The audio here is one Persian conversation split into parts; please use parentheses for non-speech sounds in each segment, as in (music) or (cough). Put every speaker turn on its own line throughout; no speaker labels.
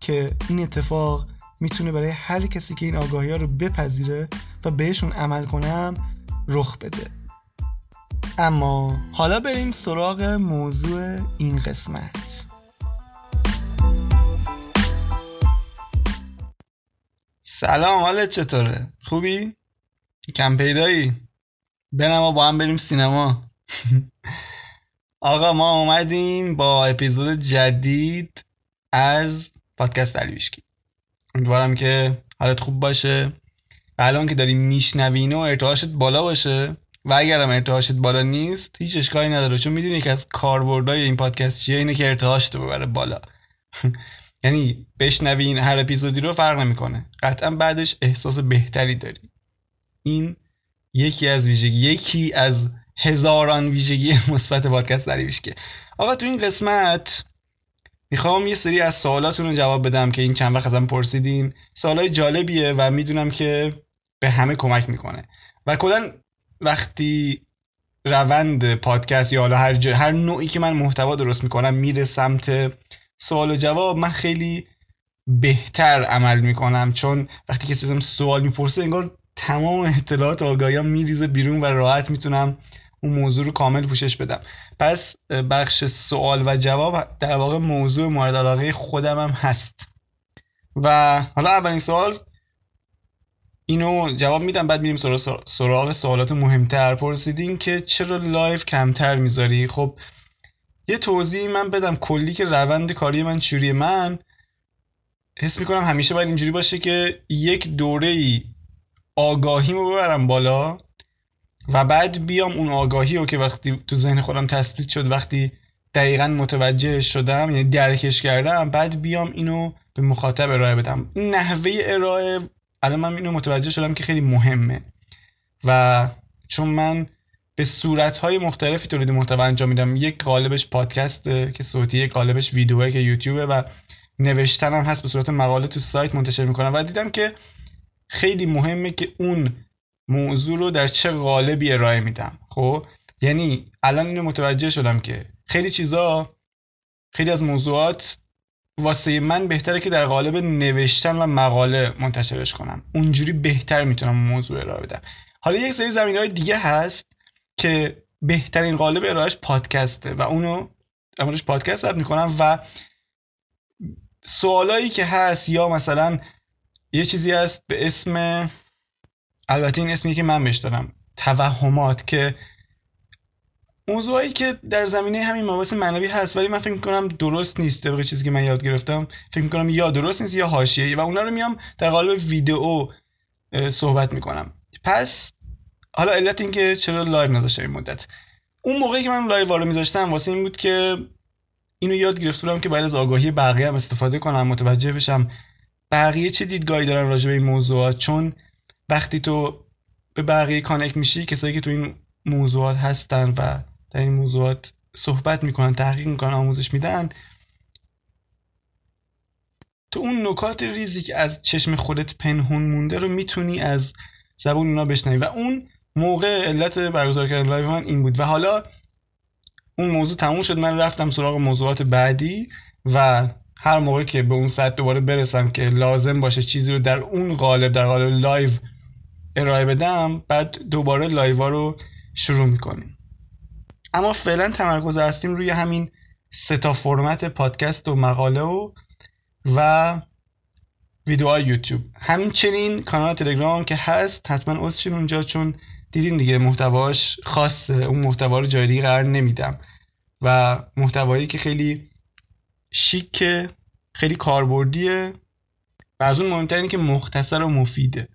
که این اتفاق می‌تونه برای هر کسی که این آگاهی ها رو بپذیره و بهشون عمل کنم رخ بده اما حالا بریم سراغ موضوع این قسمت سلام حالت چطوره؟ خوبی؟ کم پیدایی؟ بنما با هم بریم سینما (laughs) آقا ما اومدیم با اپیزود جدید از پادکست علیویشکی امیدوارم که حالت خوب باشه. و الان که داری میشنوین و ارتعاشت بالا باشه. و اگرم ارتعاشت بالا نیست هیچ اشکالی نداره چون می‌دونی که از کاربردهای این پادکست چیه اینه که ارتعاشت ببره بالا. (laughs) یعنی بشنوین هر اپیزودی رو فرق نمی‌کنه. قطعا بعدش احساس بهتری داری. این یکی از ویژگی یکی از هزاران ویژگی (laughs) مثبت پادکست که آقا تو این قسمت می‌خوام یه سری از سوالاتون رو جواب بدم که این چند وقت ازم پرسیدین. سوالای جالبیه و می‌دونم که به همه کمک می‌کنه. و کلا وقتی روند پادکست یا حالا هر, هر نوعی که من محتوا درست می‌کنم میره سمت سوال و جواب من خیلی بهتر عمل می‌کنم. چون وقتی کسی ازم سوال می‌پرسه انگار تمام اطلاعات آگاهی میریزه بیرون و راحت می‌تونم اون موضوع رو کامل پوشش بدم. پس بخش سوال و جواب در واقع موضوع مورد علاقه خودم هم هست. و حالا اولین سوال اینو جواب میدم بعد میریم سراغ سوالات مهمتر. پرسیدین که چرا live کمتر می‌ذاری؟ خب یه توضیح من بدم. کلی که روند کاری من چوری من حس می‌کنم همیشه باید اینجوری باشه که یک دوره ای آگاهی ببرم بالا. و بعد بیام اون آگاهی رو که وقتی تو ذهن خودم تثبیت شد وقتی دقیقا متوجه شدم یعنی درکش کردم بعد بیام اینو به مخاطب ارائه بدم. این نحوه ارائه الان من اینو متوجه شدم که خیلی مهمه. و چون من به صورتهای مختلفی تولید محتوا انجام میدم یک قالبش پادکست که صوتی یک قالبش ویدیوه که یوتیوبه و نوشتنم هست به صورت مقاله تو سایت منتشر می‌کنم و دیدم که خیلی مهمه که اون موضوع رو در چه قالبی ارائه میدم خب؟ یعنی الان اینو متوجه شدم که خیلی چیزا خیلی از موضوعات واسه من بهتره که در قالب نوشتن و مقاله منتشرش کنم. اونجوری بهتر می‌تونم موضوع ارائه بدم. حالا یک سری زمین های دیگه هست که بهترین قالب ارائهش پادکسته و اونو امروز پادکست ضبط می‌کنم و سوالایی که هست یا مثلا یه چیزی هست به اسم البته این اسمی که من بهش دارم توهمات که موضوعی که در زمینه همین مباحث معنوی هست ولی من فکر می‌کنم درست نیست طبق چیزی که من یاد گرفتم. فکر می‌کنم یا درست نیست یا حاشیه و اونا رو میام در قالب ویدئو صحبت می‌کنم. پس حالا علت این که چرا live نذاشتم این مدت. اون موقعی که من live رو میذاشتم واسه این بود که اینو یاد گرفتم که بعد از آگاهی بقیه هم استفاده کنم متوجه بشم بقیه چه دیدگاهی دارن راجع به این موضوعات. چون وقتی تو به بقیه connect میشی کسایی که تو این موضوعات هستن و در این موضوعات صحبت می‌کنن تحقیق می‌کنن آموزش میدن تو اون نکات ریزی که از چشم خودت پنهون مونده رو می‌تونی از زبون اونا بشنوی. و اون موقع علت برگزار کردن live من این بود. و حالا اون موضوع تموم شد. من رفتم سراغ موضوعات بعدی و هر موقع که به اون سطح دوباره برسم که لازم باشه چیزی رو در اون قالب در قالب live ارائه بدم بعد دوباره live ا رو شروع می‌کنیم. اما فعلا تمرکز هستیم روی همین سه تا فرمت پادکست و مقاله و و ویدیوهای یوتیوب. همچنین کانال تلگرام که هست حتما عضو اونجا چون دیدین دیگه محتواش خاصه. اون محتوا رو دیگه قرار نمیدم. و محتوایی که خیلی شیکه خیلی کاربردیه و از اون مهمتر که مختصر و مفیده.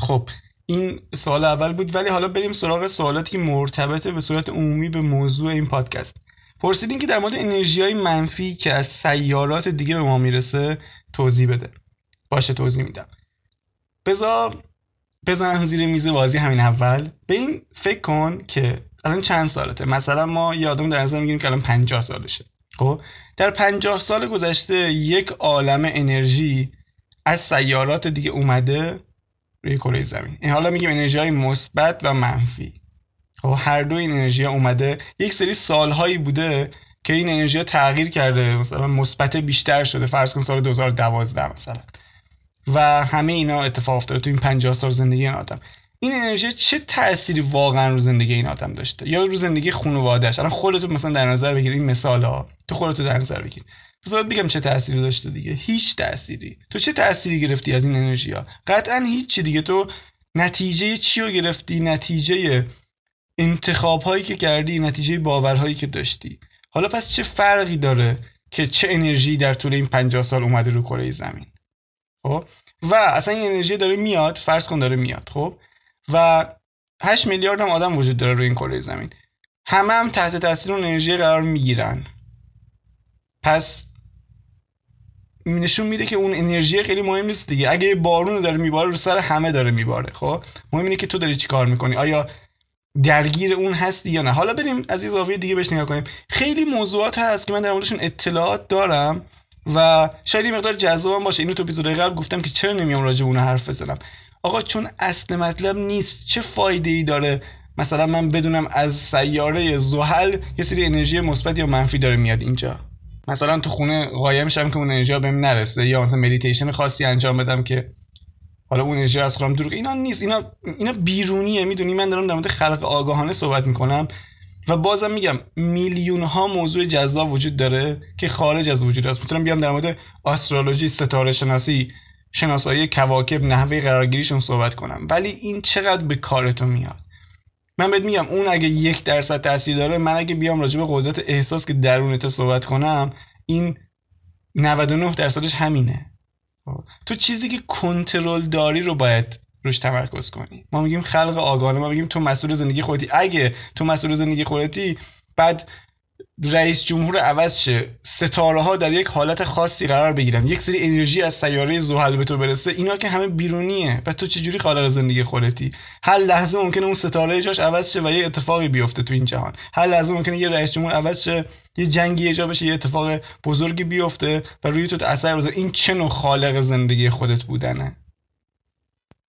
خب این سوال اول بود ولی حالا بریم سراغ سوالاتی که مرتبطه به صورت عمومی به موضوع این پادکست. پرسیدین که در مورد انرژی های منفی که از سیارات دیگه به ما می‌رسه توضیح بده. باشه توضیح میدم. بذار بزنم زیر میز بازی همین اول. به این فکر کن که الان چند سالته؟ مثلا ما یه آدم در نظر می‌گیریم که الان 50 سالشه. خب در 50 سال گذشته یک عالم انرژی از سیارات دیگه اومده روی کره زمین. این حالا میگیم انرژی های مثبت و منفی. خب هر دو این انرژی اومده. یک سری سالهایی بوده که این انرژی تغییر کرده. مثلا مثبت بیشتر شده. فرض کن سال 2012 مثلا. و همه اینا اتفاق افتاده تو این 50 سال زندگی این آدم. این انرژی چه تأثیری واقعا رو زندگی این آدم داشته؟ یا رو زندگی خانواده‌اش؟ الان خودتو مثلا در نظر بگیر. این مثال ها تو خودتو در نظر بگیر. مثلا بگم چه تأثیری داشته دیگه. هیچ تأثیری. تو چه تأثیری گرفتی از این انرژی ها قطعا هیچ دیگه. تو نتیجه چی رو گرفتی؟ نتیجه انتخاب هایی که کردی نتیجه باورهایی که داشتی. حالا پس چه فرقی داره که چه انرژی در طول این 50 سال اومده رو کره زمین؟ خب؟ و اصلا این انرژی داره میاد فرض کن داره میاد خب؟ و 8 میلیارد هم آدم وجود داره روی این کره زمین. همه هم تحت تاثیر اون انرژی قرار می‌گیرن. پس نشون میده که اون انرژی خیلی مهم نیست دیگه. اگه بارون داره میباره رو سر همه داره میباره خب؟ مهم اینه که تو داری چیکار می‌کنی؟ آیا درگیر اون هستی یا نه؟ حالا بریم از این زاویه دیگه بهش نگاه کنیم. خیلی موضوعات هست که من در موردشون اطلاعات دارم و شاید یه مقدار جذابم باشه. اینو تو اپیزود قبل گفتم که چرا نمیام راجع اون حرف بزنم. آقا چون اصل مطلب نیست. چه فایده ای داره؟ مثلا من بدونم از سیاره زحل یه سری انرژی مثبت یا منفی داره میاد اینجا. مثلا تو خونه قایم شم که اون انرژی بهم نرسه یا مثلا مدیتیشن خاصی انجام بدم که حالا اون انرژی از خودم دور اینا نیست اینا اینا بیرونیه می‌دونی؟ من دارم در مورد خلق آگاهانه صحبت می‌کنم و بازم میگم میلیون ها موضوع جذاب وجود داره که خارج از وجود است. می‌تونم بیام در مورد astrology ستاره شناسی شناسایی کواکب نحوه قرارگیریشون صحبت کنم. ولی این چقدر به کارتون میاد؟ من بهت میگم اون اگه یک درصد تاثیر داره من اگه بیام راجع به قدرت احساس که درونت صحبت کنم این 99 درصدش همینه خب. تو چیزی که کنترل داری رو باید روش تمرکز کنی ما میگیم خلق آگاهانه ما میگیم تو مسئول زندگی خودتی اگه تو مسئول زندگی خودتی بعد رئیس جمهور عوض شه. ستاره ها در یک حالت خاصی قرار بگیرن. یک سری انرژی از سیاره زحل به تو برسه. اینا که همه بیرونیه. و تو چجوری خالق زندگی خودتی؟ هر لحظه ممکنه اون ستاره جاش عوض شه و یه اتفاقی بیفته تو این جهان. هر لحظه ممکنه یه رئیس جمهور عوض شه یه جنگی جا بشه یه اتفاق بزرگی بیفته و روی تو اثر بذاره. این چه نوع خالق زندگی خودت بودنه؟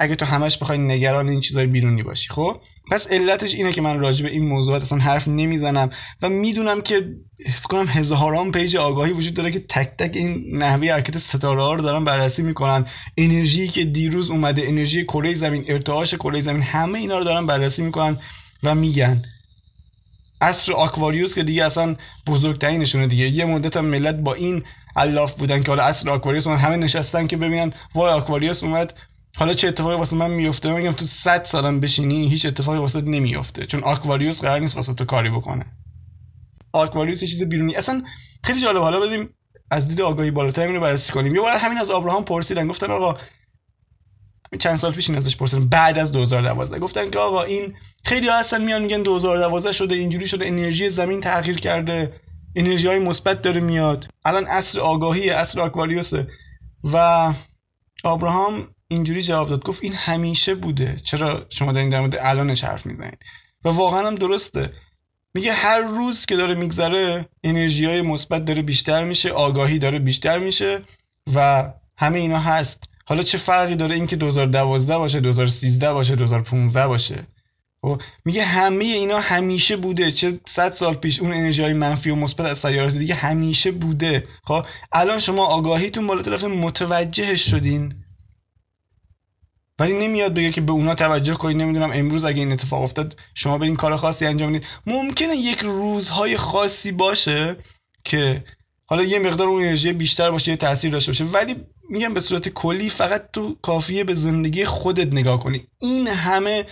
اگه تو همش بخوای نگران این چیزای بیرونی باشی خب؟ پس علتش اینه که من راجع به این موضوعات اصلا حرف نمی‌زنم و می‌دونم که فکر کنم هزاران پیج آگاهی وجود داره که تک تک این نحوه حرکت ستاره ها رو دارن بررسی می‌کنن. انرژی که دیروز اومده انرژی کره زمین ارتعاش کره زمین همه اینا رو دارن بررسی می‌کنن و میگن. عصر آکواریوس که دیگه اصلا بزرگترینشونه دیگه. یه مدت هم ملت با این الاف بودن که حالا عصر آکواریوس اومد همه نشستن که ببینن وای آکواریوس اومد حالا چه اتفاقی واسه من میفته؟ میگم تو 100 سالم بشینی هیچ اتفاقی واسه نمیفته. چون آکواریوس قرار نیست واسه تو کاری بکنه. آکواریوس یه چیز بیرونی. اصلا خیلی جالب حالا بدیم از دید آگاهی بالاتر اینو بررسی کنیم. یه بار همین از ابراهام پرسیدن. گفتن آقا چند سال پیش این ازش پرسیدن. بعد از 2012 گفتن که آقا این خیلی ها هستن میان میگن 2012 شده. اینجوری شده. انرژی زمین تغییر کرده. انرژی های مثبت داره میاد. الان عصر آگاهی عصر آکواریوسه. و ابراهام اینجوری جواب داد. گفت این همیشه بوده. چرا شما دارین در مورد الانش حرف می‌زنید و واقعا هم درسته. میگه هر روز که داره میگذره انرژی های مثبت داره بیشتر میشه آگاهی داره بیشتر میشه و همه اینا هست. حالا چه فرقی داره اینکه 2012 باشه 2013 باشه 2015 باشه؟ خب میگه همه اینا همیشه بوده. چه 100 سال پیش اون انرژی های منفی و مثبت از سیارات دیگه همیشه بوده. خب الان شما آگاهیتون بالا طرف متوجهش شدین. ولی نمیاد بگه که به اونا توجه کنید نمی‌دونم امروز اگه این اتفاق افتاد شما برین کار خاصی انجام بدید. ممکنه یک روزهای خاصی باشه که حالا یه مقدار اون انرژی بیشتر باشه یه تاثیر داشته باشه ولی میگم به صورت کلی فقط تو کافیه به زندگی خودت نگاه کنی. این همه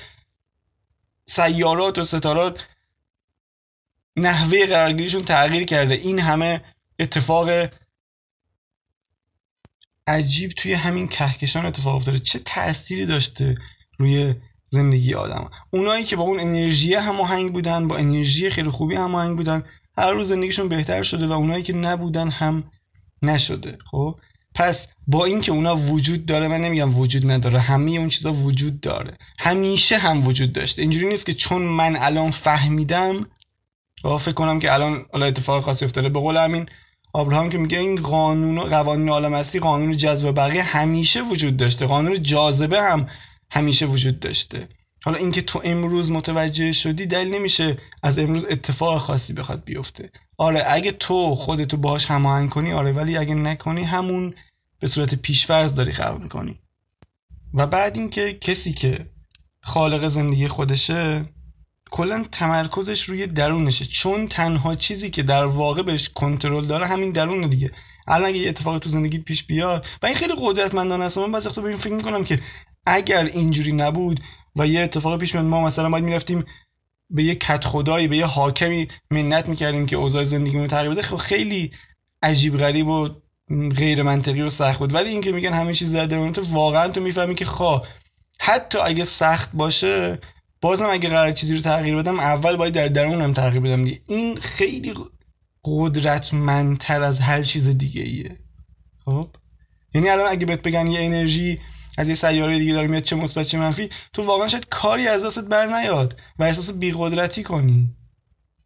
سیارات و ستارات نحوه قرارگیریشون تغییر کرده. این همه اتفاق عجیب توی همین کهکشان اتفاق افتاده. چه تأثیری داشته روی زندگی آدم؟ اونایی که با اون انرژی هماهنگ بودن با انرژی خیلی خوبی هماهنگ بودن هر روز زندگیشون بهتر شده و اونایی که نبودن هم نشده. خب؟ پس با اینکه اونا وجود داره من نمیگم وجود نداره همه اون چیزا وجود داره. همیشه هم وجود داشته. اینجوری نیست که چون من الان فهمیدم و فکر کنم که الان حالا اتفاق خاصی افتاده. به قول همین آبراهام که میگه این قانون قوانین عالم هستی قانون جذب بقیه همیشه وجود داشته. قانون جاذبه هم همیشه وجود داشته. حالا اینکه تو امروز متوجه شدی دلیل نمیشه از امروز اتفاق خاصی بخواد بیفته. آره اگه تو خودتو باهاش هماهنگ کنی آره ولی اگه نکنی همون به صورت پیشفرض داری خلق می‌کنی. و بعد اینکه کسی که خالق زندگی خودشه کلا تمرکزش روی درونشه. چون تنها چیزی که در واقع بهش کنترل داره همین درونه دیگه. الان اگه یه اتفاقی تو زندگی پیش بیاد و این خیلی قدرتمندانه است من بعضی وقتا به این فکر می‌کنم که اگر اینجوری نبود و یه اتفاق پیش میاد ما مثلا باید می‌رفتیم به یه کت خدایی به یه حاکمی منت می‌کردیم که اوضاع زندگیمون تغییر بده. خب خیلی عجیب غریب و غیر منطقی و سخت بود. ولی اینکه میگن همه چیز در درون تو واقعا تو می‌فهمی که خواه حتی اگه سخت باشه بازم اگه قرار چیزی رو تغییر بدم اول باید در درونم تغییر بدم. دیگه این خیلی قدرتمندتر از هر چیز دیگه ایه خب؟ یعنی الان اگه بهت بگن یه انرژی از یه سیاره دیگه داره میاد چه مثبت چه منفی تو واقعا شاید کاری از دستت بر نیاد و احساس بیقدرتی کنی.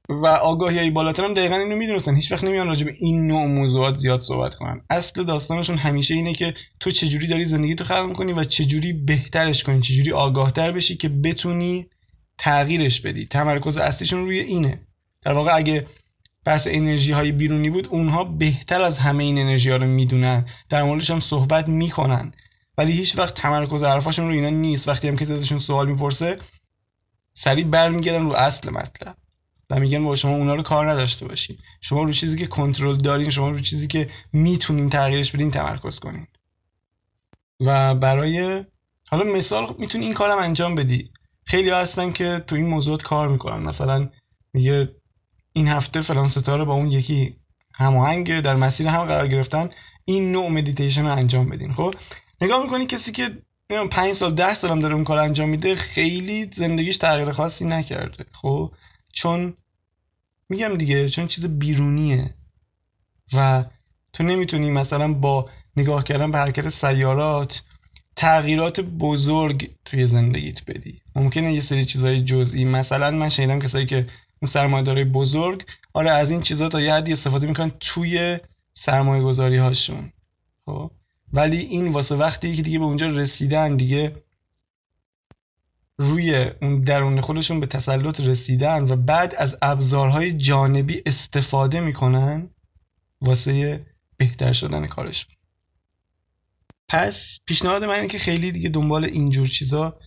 و آگاهی های بالاتر هم دقیقا اینو می‌دونستن. هیچ وقت نمیان راجع به این نوع موضوعات زیاد صحبت کنن. اصل داستانشون همیشه اینه که تو چجوری داری زندگی تو خلق کنی و چجوری بهترش کنی چجوری آگاهتر بشی که بتونی تغییرش بدی. تمرکز اصلیشون روی اینه. در واقع اگه بحث انرژی های بیرونی بود اونها بهتر از همه این انرژی ها رو می‌دونن. در موردش هم صحبت می‌کنن. ولی هیچ وقت تمرکز حرفاشون رو اینا نیست. وقتی هم کسی ازشون سوال می‌پرسه سریع برمیگردن رو اصل مطلب. میگن با شما اونا رو کار نداشته باشین. شما رو چیزی که کنترل دارین شما رو چیزی که می‌تونین تغییرش بدین تمرکز کنین. و برای حالا مثال می‌تونی این کارم انجام بدی. خیلی هستن که تو این موضوعات کار می‌کنن. مثلا میگه این هفته فلان ستاره با اون یکی هماهنگ در مسیر هم قرار گرفتن. این نوع مدیتیشن رو انجام بدین. خب؟ نگاه می‌کنی کسی که پنج سال ده سال هم داره اون کار انجام میده خیلی زندگیش تغییر خاصی نکرده. خب؟ چون میگم دیگه چون چیز بیرونیه. و تو نمی‌تونی مثلا با نگاه کردن به حرکت سیارات تغییرات بزرگ توی زندگیت بدی. ممکنه یه سری چیزهای جزئی مثلا من شنیدم کسایی که اون سرمایه بزرگ آره از این چیزا تا یه حدی استفاده می‌کنن توی سرمایه گذاری هاشون خب؟ ولی این واسه وقتی که دیگه به اونجا رسیدن دیگه روی اون درون خودشون به تسلط رسیدن و بعد از ابزارهای جانبی استفاده می‌کنن واسه بهتر شدن کارشون پس پیشنهاد من اینه که خیلی دیگه دنبال اینجور چیزا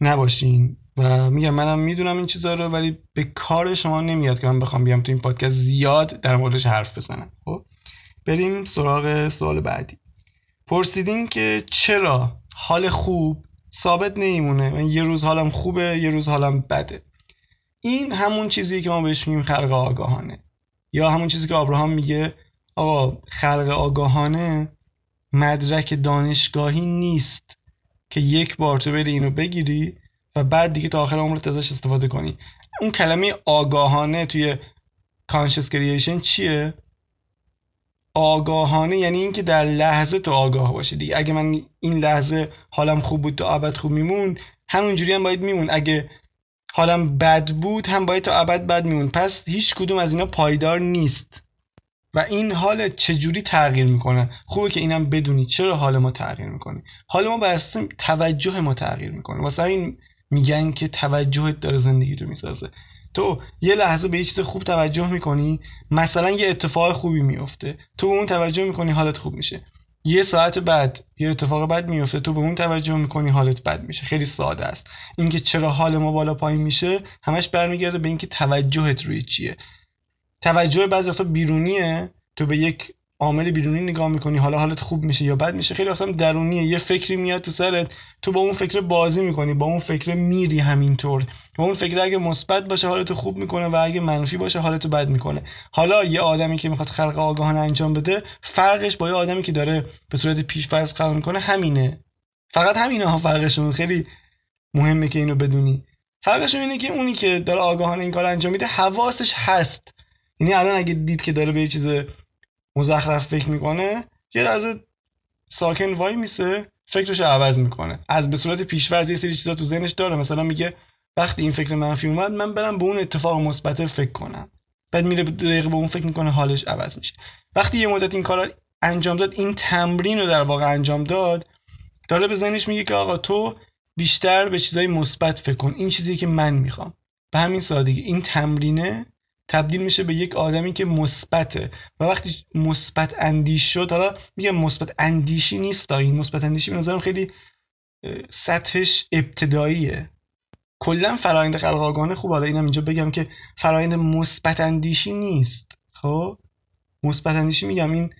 نباشین و میگم منم می‌دونم این چیزا رو ولی به کار شما نمیاد که من بخوام بیام تو این پادکست زیاد در موردش حرف بزنم. خب بریم سراغ سوال بعدی. پرسیدین که چرا حال خوب ثابت نمیمونه من یه روز حالم خوبه یه روز حالم بده. این همون چیزیه که ما بهش میگیم خلق آگاهانه. یا همون چیزی که آبراهام میگه آقا خلق آگاهانه مدرک دانشگاهی نیست که یک بار تو بری اینو بگیری و بعد دیگه تا آخر عمرت ازش استفاده کنی. اون کلمه آگاهانه توی کانشس کریشن چیه؟ آگاهانه یعنی اینکه در لحظه تو آگاه باشه دیگه. اگه من این لحظه حالم خوب بود تا ابد خوب میمون همونجوری هم باید میمون. اگه حالم بد بود هم باید تا ابد بد میمون. پس هیچ کدوم از اینا پایدار نیست. و این حال چجوری تغییر می‌کنه؟ خوبه که اینم بدونی چرا حال ما تغییر می‌کنه. حال ما بر توجه ما تغییر می‌کنه. واسه این میگن که توجهت داره زندگی تو می‌سازه. تو یه لحظه به یه چیز خوب توجه می‌کنی مثلا یه اتفاق خوبی میفته تو به اون توجه می‌کنی حالت خوب میشه. یه ساعت بعد یه اتفاق بد میفته تو به اون توجه می‌کنی حالت بد میشه. خیلی ساده است. اینکه چرا حال ما بالا پایین میشه همش برمیگرده به اینکه توجهت روی چیه. توجه بعضی وقتا بیرونیه. تو به یک عامل بیرونی نگاه می‌کنی حالا حالت خوب میشه یا بد میشه خیلی وقتا درونیه یه فکری میاد تو سرت تو با اون فکر بازی می‌کنی با اون فکر میری همینطور. با اون فکر اگه مثبت باشه حالت خوب می‌کنه و اگه منفی باشه حالت بد می‌کنه. حالا یه آدمی که می‌خواد خلق آگاهانه انجام بده فرقش با یه آدمی که داره به صورت پیش فرض خلق می‌کنه همینه. فقط همینه ها فرقشون. خیلی مهمه که اینو بدونی. فرقشون اینه که اونی که داره آگاهانه این کار انجام میده حواسش هست. یعنی الان اگه دید که داره به یه چیز مزخرف فکر می‌کنه یه لحظه ساکن وای میسه فکرش عوض می‌کنه. از به صورت پیشورز یه سری چیزا تو ذهنش داره. مثلا میگه وقتی این فکر منفی اومد من برم به اون اتفاق مثبت فکر کنم. بعد میره دقیقه به اون فکر می‌کنه حالش عوض میشه. وقتی یه مدت این کارا انجام داد این تمرین رو در واقع انجام داد داره به ذهنش میگه که آقا تو بیشتر به چیزای مثبت فکر کن. این چیزی که من می‌خوام. به همین سادگی. این تمرینه تبدیل میشه به یک آدمی که مثبته. و وقتی مثبت اندیش شد حالا میگم مثبت اندیشی نیست این. مثبت اندیشی به نظرم خیلی سطحش ابتداییه. کلا فرایند خلق آگاهانه خوب. حالا اینم اینجا بگم که فرایند مثبت اندیشی نیست. خب؟ مثبت اندیشی میگم این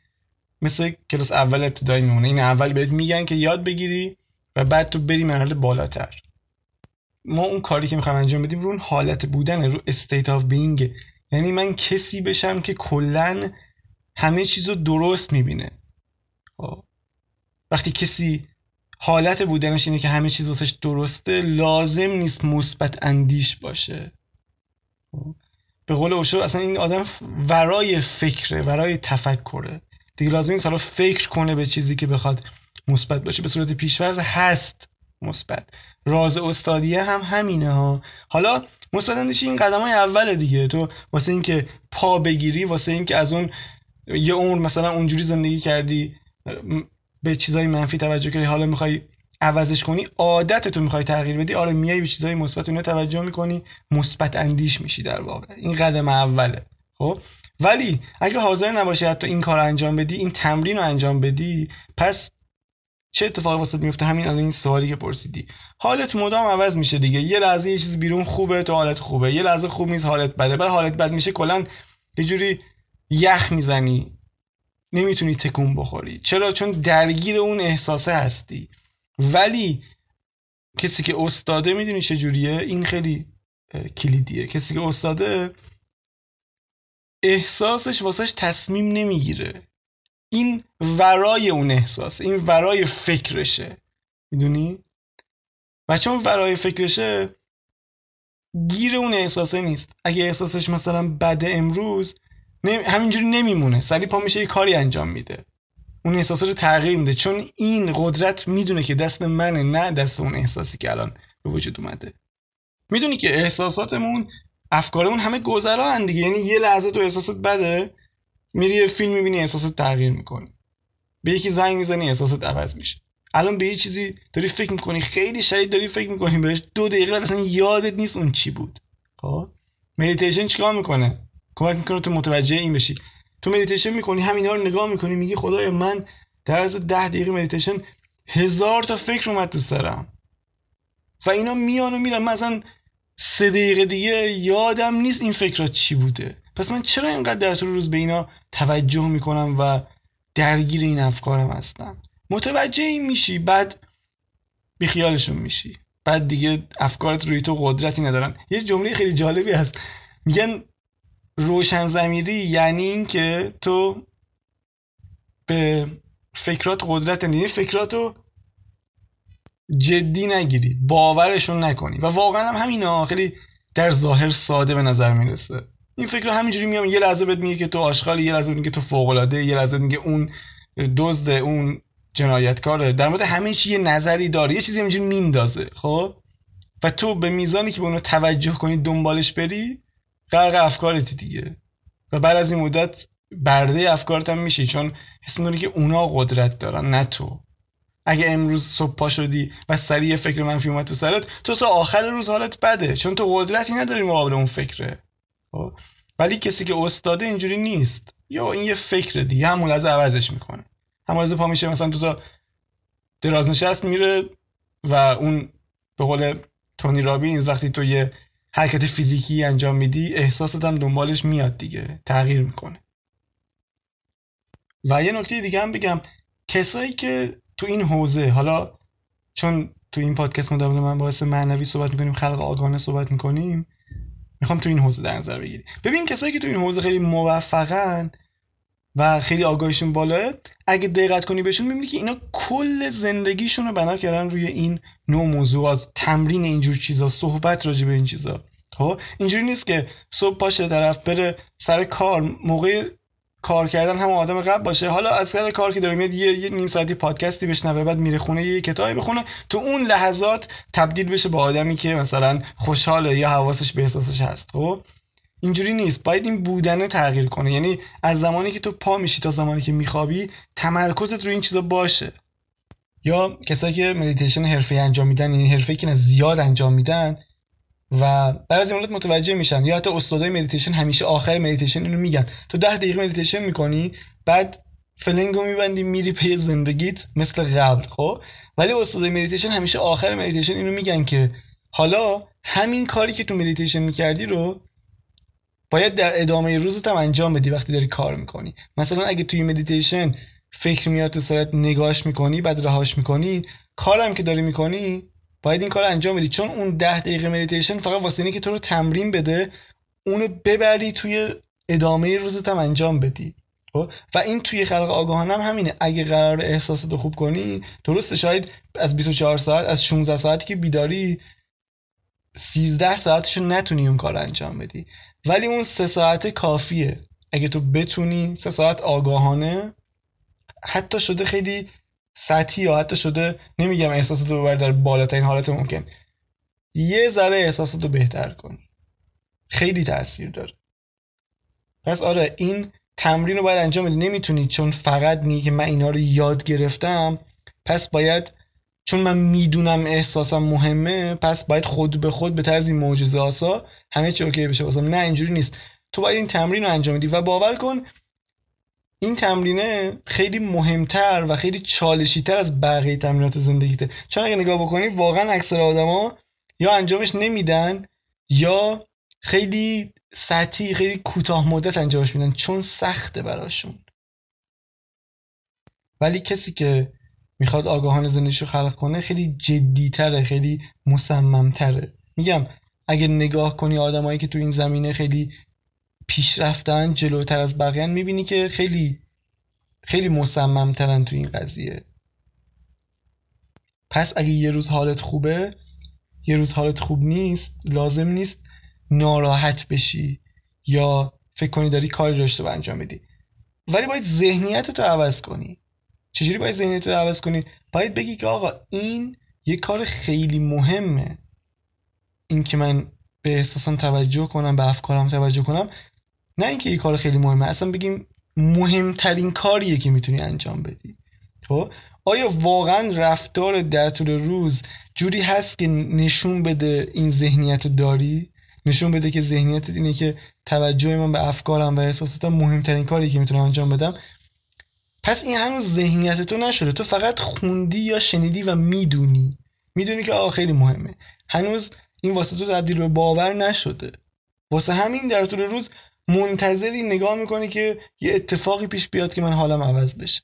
مثل کلاس اول ابتدایی میمونه. این اول بهت میگن که یاد بگیری و بعد تو بری مرحله بالاتر. ما اون کاری که می‌خوایم انجام بدیم رو اون حالت بودن رو state of being یعنی من کسی بشم که کلا همه چیز رو درست می‌بینه. خب. وقتی کسی حالت بودنش اینه که همه چیز واسش درسته لازم نیست مثبت اندیش باشه. خب. به قول اوشو اصلا این آدم ورای فکره ورای تفکره. دیگه لازم نیست حالا فکر کنه به چیزی که بخواد مثبت باشه. به صورت پیشورز هست مثبت. راز استادیه هم همینه ها. حالا مثبت اندیشی این قدم های اول دیگه. تو واسه اینکه پا بگیری واسه اینکه از اون یه عمر مثلا اونجوری زندگی کردی به چیزای منفی توجه کردی حالا می‌خوای عوضش کنی عادت تو می‌خوای تغییر بدی آره میای به چیزای مثبت اونها توجه می‌کنی مثبت اندیش میشی در واقع. این قدم اوله. خب؟ ولی اگه حاضر نباشی حتی این کار انجام بدی این تمرین رو انجام بدی پس چه اتفاقی واسه میفته همین الان این سوالی که پرسیدی. حالت مدام عوض میشه دیگه. یه لحظه یه چیز بیرون خوبه تو حالت خوبه. یه لحظه خوب نیست حالت بده. بعد حالت بد میشه کلا یه جوری یخ می‌زنی. نمی‌تونی تکون بخوری. چرا؟ چون درگیر اون احساسه هستی. ولی کسی که استاده می‌دونی جوریه؟ این خیلی کلیدیه. کسی که استاده احساسش واسش تصمیم نمی‌گیره. این ورای اون احساس این ورای فکرشه. می‌دونی؟ و چون ورای فکرشه گیر اون احساسه نیست. اگه احساسش مثلا بده امروز همینجوری نمیمونه. سری پا میشه یه کاری انجام میده. اون احساس رو تغییر میده. چون این قدرت می‌دونه که دست منه نه دست اون احساسی که الان به وجود اومده. می‌دونی که احساساتمون افکارمون همه گذرا دیگه. یعنی یه لحظه تو احساسات بده میری یه فیلم می‌بینی احساسات تغییر می‌کنی. به یکی زنگ می‌زنی احساسات عوض میشه. الان به یه چیزی داری فکر می‌کنی خیلی شدید داری فکر می‌کنی بهش دو دقیقه اصلا یادت نیست اون چی بود. خب؟ مدیتیشن چیکار می‌کنه؟ کمک می‌کنه تو متوجه این بشی. تو مدیتیشن می‌کنی همینا رو نگاه می‌کنی میگی خدای من در از ده دقیقه مدیتیشن هزار تا فکر اومد تو سرم. و اینا میان و میرن. من اصلا سه دقیقه دیگه یادم نیست این فکرات چی بوده. پس من چرا اینقدر در طول روز به اینا توجه می‌کنم و درگیر این افکارم هستم؟ متوجه این میشی بعد بیخیالشون میشی. بعد دیگه افکارت روی تو قدرتی ندارن. یه جمله خیلی جالبی هست. میگن روشن زمیری یعنی اینکه تو به فکرات قدرت نداری. فکرات رو جدی نگیری باورشون نکنی. و واقعا هم همینا خیلی در ظاهر ساده به نظر می‌رسه. این فکر همینجوری میام یه لحظه بهت میگه که تو آشغالی یه لحظه میگه تو فوق العاده یه لحظه میگه اون دزد اون جنایتکاره. در مورد همه چی یه نظری داره یه چیزی همینجوری میندازه خب؟ و تو به میزانی که به اونو توجه کنی دنبالش بری غرق افکارتی دیگه. و بعد از این مدت برده افکارت هم میشی چون حس می‌کنی که اونا قدرت دارن نه تو. اگه امروز صبح پا شدی و سریع فکر منفی اومد تو سرت تو تا آخر روز حالت بده چون تو قدرتی نداری مقابل اون فکره؟ ولی کسی که استاده اینجوری نیست. یا این یه فکر دیگه همون لحظه عوضش می‌کنه. همون لحظه پا میشه مثلا تو تا دراز نشست میره و اون به قول تونی رابینز وقتی تو یه حرکت فیزیکی انجام میدی احساست هم دنبالش میاد دیگه. تغییر می‌کنه. و یه نکته دیگه هم بگم. کسایی که تو این حوزه حالا چون تو این پادکست مدام من باعث معنوی صحبت می‌کنیم خلق آگاهانه صحبت می‌کنیم می‌خوام تو این حوزه در نظر بگیری ببین کسایی که تو این حوزه خیلی موفقن و خیلی آگاهیشون بالاه اگه دقت کنی بهشون می‌بینی که اینا کل زندگیشون رو بنا کردن روی این نوع موضوعات. تمرین اینجور چیزا صحبت راجع به این چیزا. خب اینجوری نیست که صبح پاشه طرف بره سر کار موقع کار کردن هم آدم قبل باشه. حالا از سر کار که داره میاد یه, یه نیم ساعتی پادکستی بشنوه بعد میره خونه یه کتابی بخونه. تو اون لحظات تبدیل بشه به آدمی که مثلا خوشحاله یا حواسش به احساسش هست. خب؟ اینجوری نیست. باید این بودنه تغییر کنه. یعنی از زمانی که تو پا میشی تا زمانی که میخوابی تمرکزت رو این چیزا باشه. یا کسایی که مدیتیشن حرفه‌ای انجام میدن این یعنی حرفه‌ای که زیاد انجام میدن و از این متوجه میشن یا حتی استادای مدیتیشن همیشه آخر مدیتیشن اینو میگن. تو ده دقیقه مدیتیشن می‌کنی بعد فلنگو میبندی میری پی زندگیت مثل قبل خب؟ ولی استادای مدیتیشن همیشه آخر مدیتیشن اینو میگن که حالا همین کاری که تو مدیتیشن می‌کردی رو باید در ادامه روزت هم انجام بدی وقتی داری کار می‌کنی. مثلا اگه توی مدیتیشن فکر میاد تو سرت نگاش می‌کنی بعد رهاش می‌کنی کارم که داری می‌کنی باید این کار انجام بدی. چون اون ده دقیقه مدیتیشن فقط واسه اینه که تو رو تمرین بده اونو ببری توی ادامه روزت هم انجام بدی. خب؟ و این توی خلق آگاهانه هم همینه. اگه قرار احساسات خوب کنی درسته شاید از 24 ساعت از 16 ساعتی که بیداری 13 ساعتشو نتونی اون کار انجام بدی. ولی اون سه ساعت کافیه. اگه تو بتونی سه ساعت آگاهانه حتی شده خیلی سطحی یا حتی شده نمیگم احساسات رو ببر در بالاترین حالت ممکن. یه ذره احساسات رو بهتر کنی. خیلی تاثیر داره. پس آره این تمرین رو باید انجام بدی. نمی‌تونی چون فقط میگی که من اینا رو یاد گرفتم پس باید چون من می‌دونم احساسم مهمه پس باید خود به خود به طرز این معجزه آسا همه چی اوکی بشه. واسم نه اینجوری نیست. تو باید این تمرین رو انجام بدی و باور کن این تمرینه خیلی مهمتر و خیلی چالشیتر از بقیه تمرینات زندگیته. چون اگه نگاه بکنی واقعا اکثر آدما یا انجامش نمیدن یا خیلی سطحی خیلی کوتاه مدت انجامش میدن چون سخته براشون. ولی کسی که می‌خواد آگاهان زندگیش رو خلق کنه خیلی جدیتره خیلی مصممتره. میگم اگه نگاه کنی آدمایی که تو این زمینه خیلی پیشرفتن جلوتر از بقیه می‌بینی که خیلی خیلی مصممترن تو این قضیه. پس اگه یه روز حالت خوبه یه روز حالت خوب نیست لازم نیست ناراحت بشی یا فکر کنی داری کاری داشته و انجام بدی ولی باید ذهنیت تو عوض کنی. چجوری باید ذهنیت رو عوض کنی؟ باید بگی که آقا این یه کار خیلی مهمه. این که من به احساسم توجه کنم به افکارم توجه کنم نه اینکه یه کار خیلی مهمه اصلا بگیم مهمترین کاریه که می‌تونی انجام بدی. خب؟ آیا واقعا رفتار در طول روز جوری هست که نشون بده این ذهنیت رو داری؟ نشون بده که ذهنیت اینه که توجه من به افکارم و احساساتم مهمترین کاری که می‌تونم انجام بدم؟ پس این هنوز ذهنیت تو نشده. تو فقط خوندی یا شنیدی و می‌دونی. می‌دونی که آقا خیلی مهمه. هنوز این واسه تو تبدیل به باور نشده. واسه همین در طول روز منتظری نگاه می‌کنی که یه اتفاقی پیش بیاد که من حالم عوض بشه.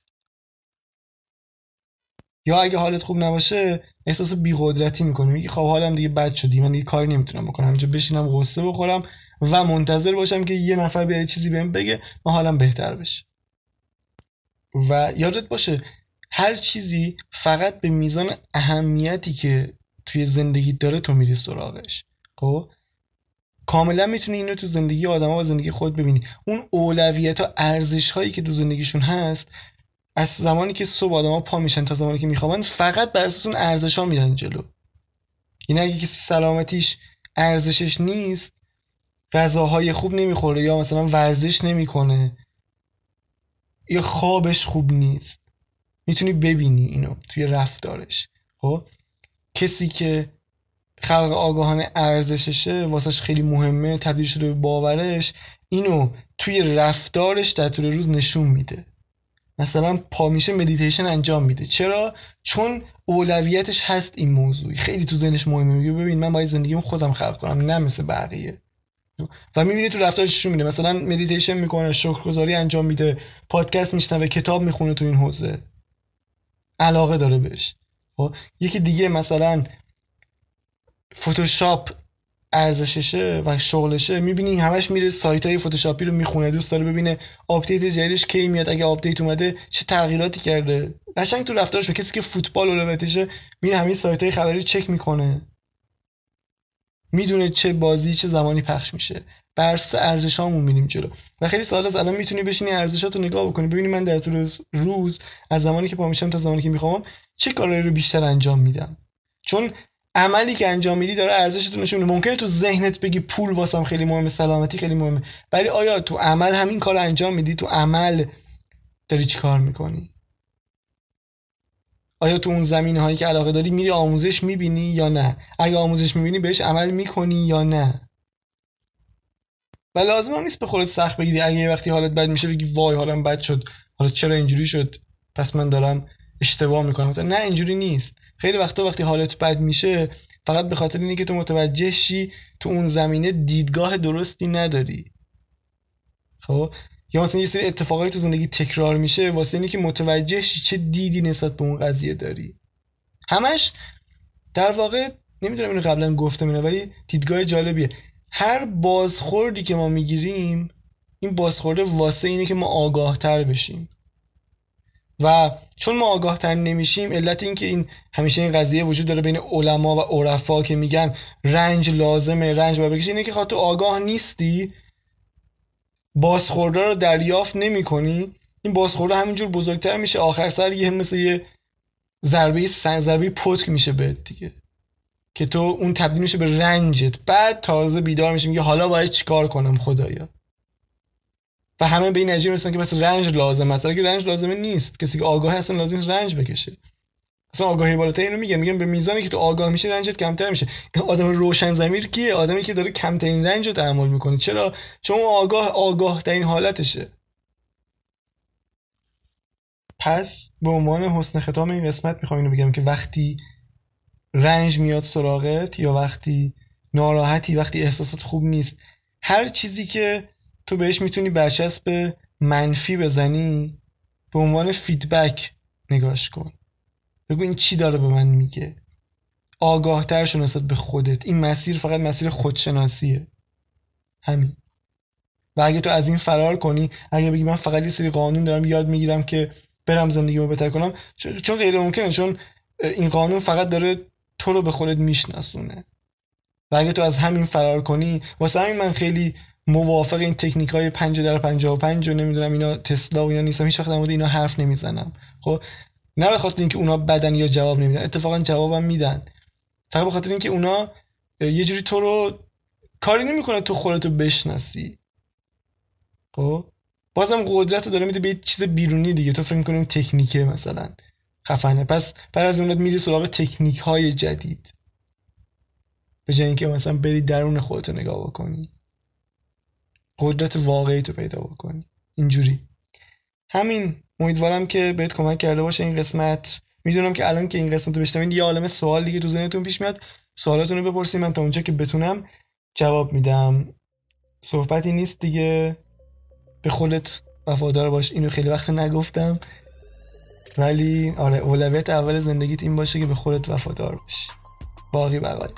یا اگه حالت خوب نباشه احساس بیقدرتی می‌کنی. میگی خب حالم دیگه بد شدی من دیگه کاری نمی‌تونم بکنم. اینجا بشینم غصه بخورم و منتظر باشم که یه نفر بیاد چیزی بهم بگه ما حالم بهتر بشه. و یادت باشه هر چیزی فقط به میزان اهمیتی که توی زندگی داره تو میری سراغش. خب؟ کاملا می‌تونی اینو تو زندگی آدما و زندگی خود ببینی. اون اولویت ها ارزش هایی که تو زندگیشون هست از زمانی که صبح آدما پا میشن تا زمانی که میخوابن فقط بر اساس اون ارزش ها میرن جلو. این اگه کسی سلامتیش ارزشش نیست غذاهای خوب نمی‌خوره یا مثلا ورزش نمی‌کنه یا خوابش خوب نیست می‌تونی ببینی اینو توی رفتارش. خب؟ کسی که خلق آگاهانه ارزششه واسش خیلی مهمه تبدیل شده به باورش اینو توی رفتارش در طول روز نشون میده. مثلا پا میشه مدیتیشن انجام میده. چرا؟ چون اولویتش هست این موضوع خیلی تو ذهنش مهمه. میگه ببین من باید زندگیم خودم خلق کنم نه مثل بقیه. و می‌بینی تو رفتارش نشون میده مثلا مدیتیشن می‌کنه شکرگزاری انجام میده پادکست میشنوه کتاب می‌خونه تو این حوزه. علاقه داره بهش. خب؟ یکی دیگه مثلا فتوشاپ ارزششه و شغلشه می‌بینی همش میره سایت های فتوشاپی رو می‌خونه دوست داره ببینه آپدیت جدیدش کی میاد اگه آپدیت اومده چه تغییراتی کرده. قشنگ تو رفتارش به کسی که فوتبال اولویتشه میره همین سایت های خبری چک می‌کنه. می‌دونه چه بازی چه زمانی پخش میشه. بر اساس ارزشامون میریم جلو. و خیلی سوال از الان می‌تونی بشینی ارزشات رو نگاه بکنی ببینی من در طول روز از زمانی که پا میشم تا زمانی که می‌خوام چه کارهایی رو بیشتر انجام میدم؟ چون عملی که انجام میدی داره ارزشت رو نشون ممکنه تو ذهنت بگی پول واسم خیلی مهمه سلامتی خیلی مهمه. ولی آیا تو عمل همین کار انجام میدی؟ تو عمل داری چی کار می‌کنی؟ آیا تو اون زمینه هایی که علاقه داری میری آموزش می‌بینی یا نه؟ اگه آموزش می‌بینی بهش عمل می‌کنی یا نه؟ و لازم هم نیست به خودت سخت بگیری. اگه یه وقتی حالت بد میشه بگی وای حالم بد شد. حالا چرا اینجوری شد؟ پس من دارم اشتباه می‌کنم. نه اینجوری نیست. خیلی وقتا وقتی حالت بد میشه فقط به خاطر اینه که تو متوجه شی تو اون زمینه دیدگاه درستی نداری. خب؟ یا مثلا یه سری اتفاقایی تو زندگی تکرار میشه واسه اینه که متوجه شی چه دیدی نسبت به اون قضیه داری. همش در واقع نمی‌دونم اینو قبلا گفتم اینه ولی دیدگاه جالبیه. هر بازخوردی که ما می‌گیریم این بازخورده واسه اینه که ما آگاه تر بشیم. و چون ما آگاه تر نمیشیم علت این که این همیشه این قضیه وجود داره بین علما و عرفا که میگن رنج لازمه رنج باید بکشی اینه که خاطر آگاه نیستی بازخورده رو دریافت نمی کنی این بازخورده همینجور بزرگتر میشه آخر سر یه مثل یه ضربه سن ضربه پتک میشه بهت دیگه. که تو اون تبدیل میشه به رنجت. بعد تازه بیدار میشه میگه حالا باید چیکار کنم خدایا؟ و همه به این نتیجه می‌رسن که بس رنج لازم است. که رنج لازمه نیست. کسی که آگاه هستن لازم نیست رنج بکشه. اصلا آگاهی بالاتر اینو میگن. میگن به میزانی که تو آگاه میشه رنجت کمتر میشه. این آدم روشن زمیر کیه؟ آدمی که داره کمترین رنج رو تحمل می‌کنه. چرا؟ چون آگاه آگاه ترین حالتشه. پس به عنوان حسن ختام این قسمت می‌خوام اینو بگم که وقتی رنج میاد سراغت یا وقتی ناراحتی وقتی احساسات خوب نیست هر چیزی که تو بهش می‌تونی برچسب منفی بزنی به عنوان فیدبک نگاش کن. بگو این چی داره به من میگه. آگاهتر شو نسبت به خودت. این مسیر فقط مسیر خودشناسیه. همین. و اگه تو از این فرار کنی اگه بگی من فقط یه سری قانون دارم یاد می‌گیرم که برم زندگیمو بهتر کنم چون غیر ممکنه چون این قانون فقط داره تو رو به خودت میشناسونه. و اگه تو از همین فرار کنی واسه همین من خیلی موافق این تکنیک های 5 در 55 و نمی‌دونم اینا تسلا و اینا نیستم. هیچ وقت اینا حرف نمی‌زنم. خب نه به خاطر اینکه اونا بدن یا جواب نمیدن اتفاقا جوابم میدن. فقط به خاطر اینکه اونا یه جوری تو رو کاری نمی‌کنه تو خودتو بشناسی. خب بازم قدرت رو داره میده به چیز بیرونی دیگه. تو فکر می‌کنی تکنیکه مثلا. خفنه. پس بعد از اون میری سراغ تکنیک های جدید. به جای اینکه مثلا بری درون خودتو نگاه بکنی. قدرت واقعی تو پیدا بکنی. اینجوری. همین امیدوارم که بهت کمک کرده باشه این قسمت. می‌دونم که الان که این قسمت رو بشنوین یه عالم سوال دیگه تو ذهنتون پیش میاد. سوالاتون رو بپرسید من تا اونجا که بتونم جواب میدم. صحبتی نیست دیگه. به خودت وفادار باش. اینو خیلی وقت نگفتم. ولی آره اولویت اول زندگیت این باشه که به خودت وفادار باشی. باقی بقایت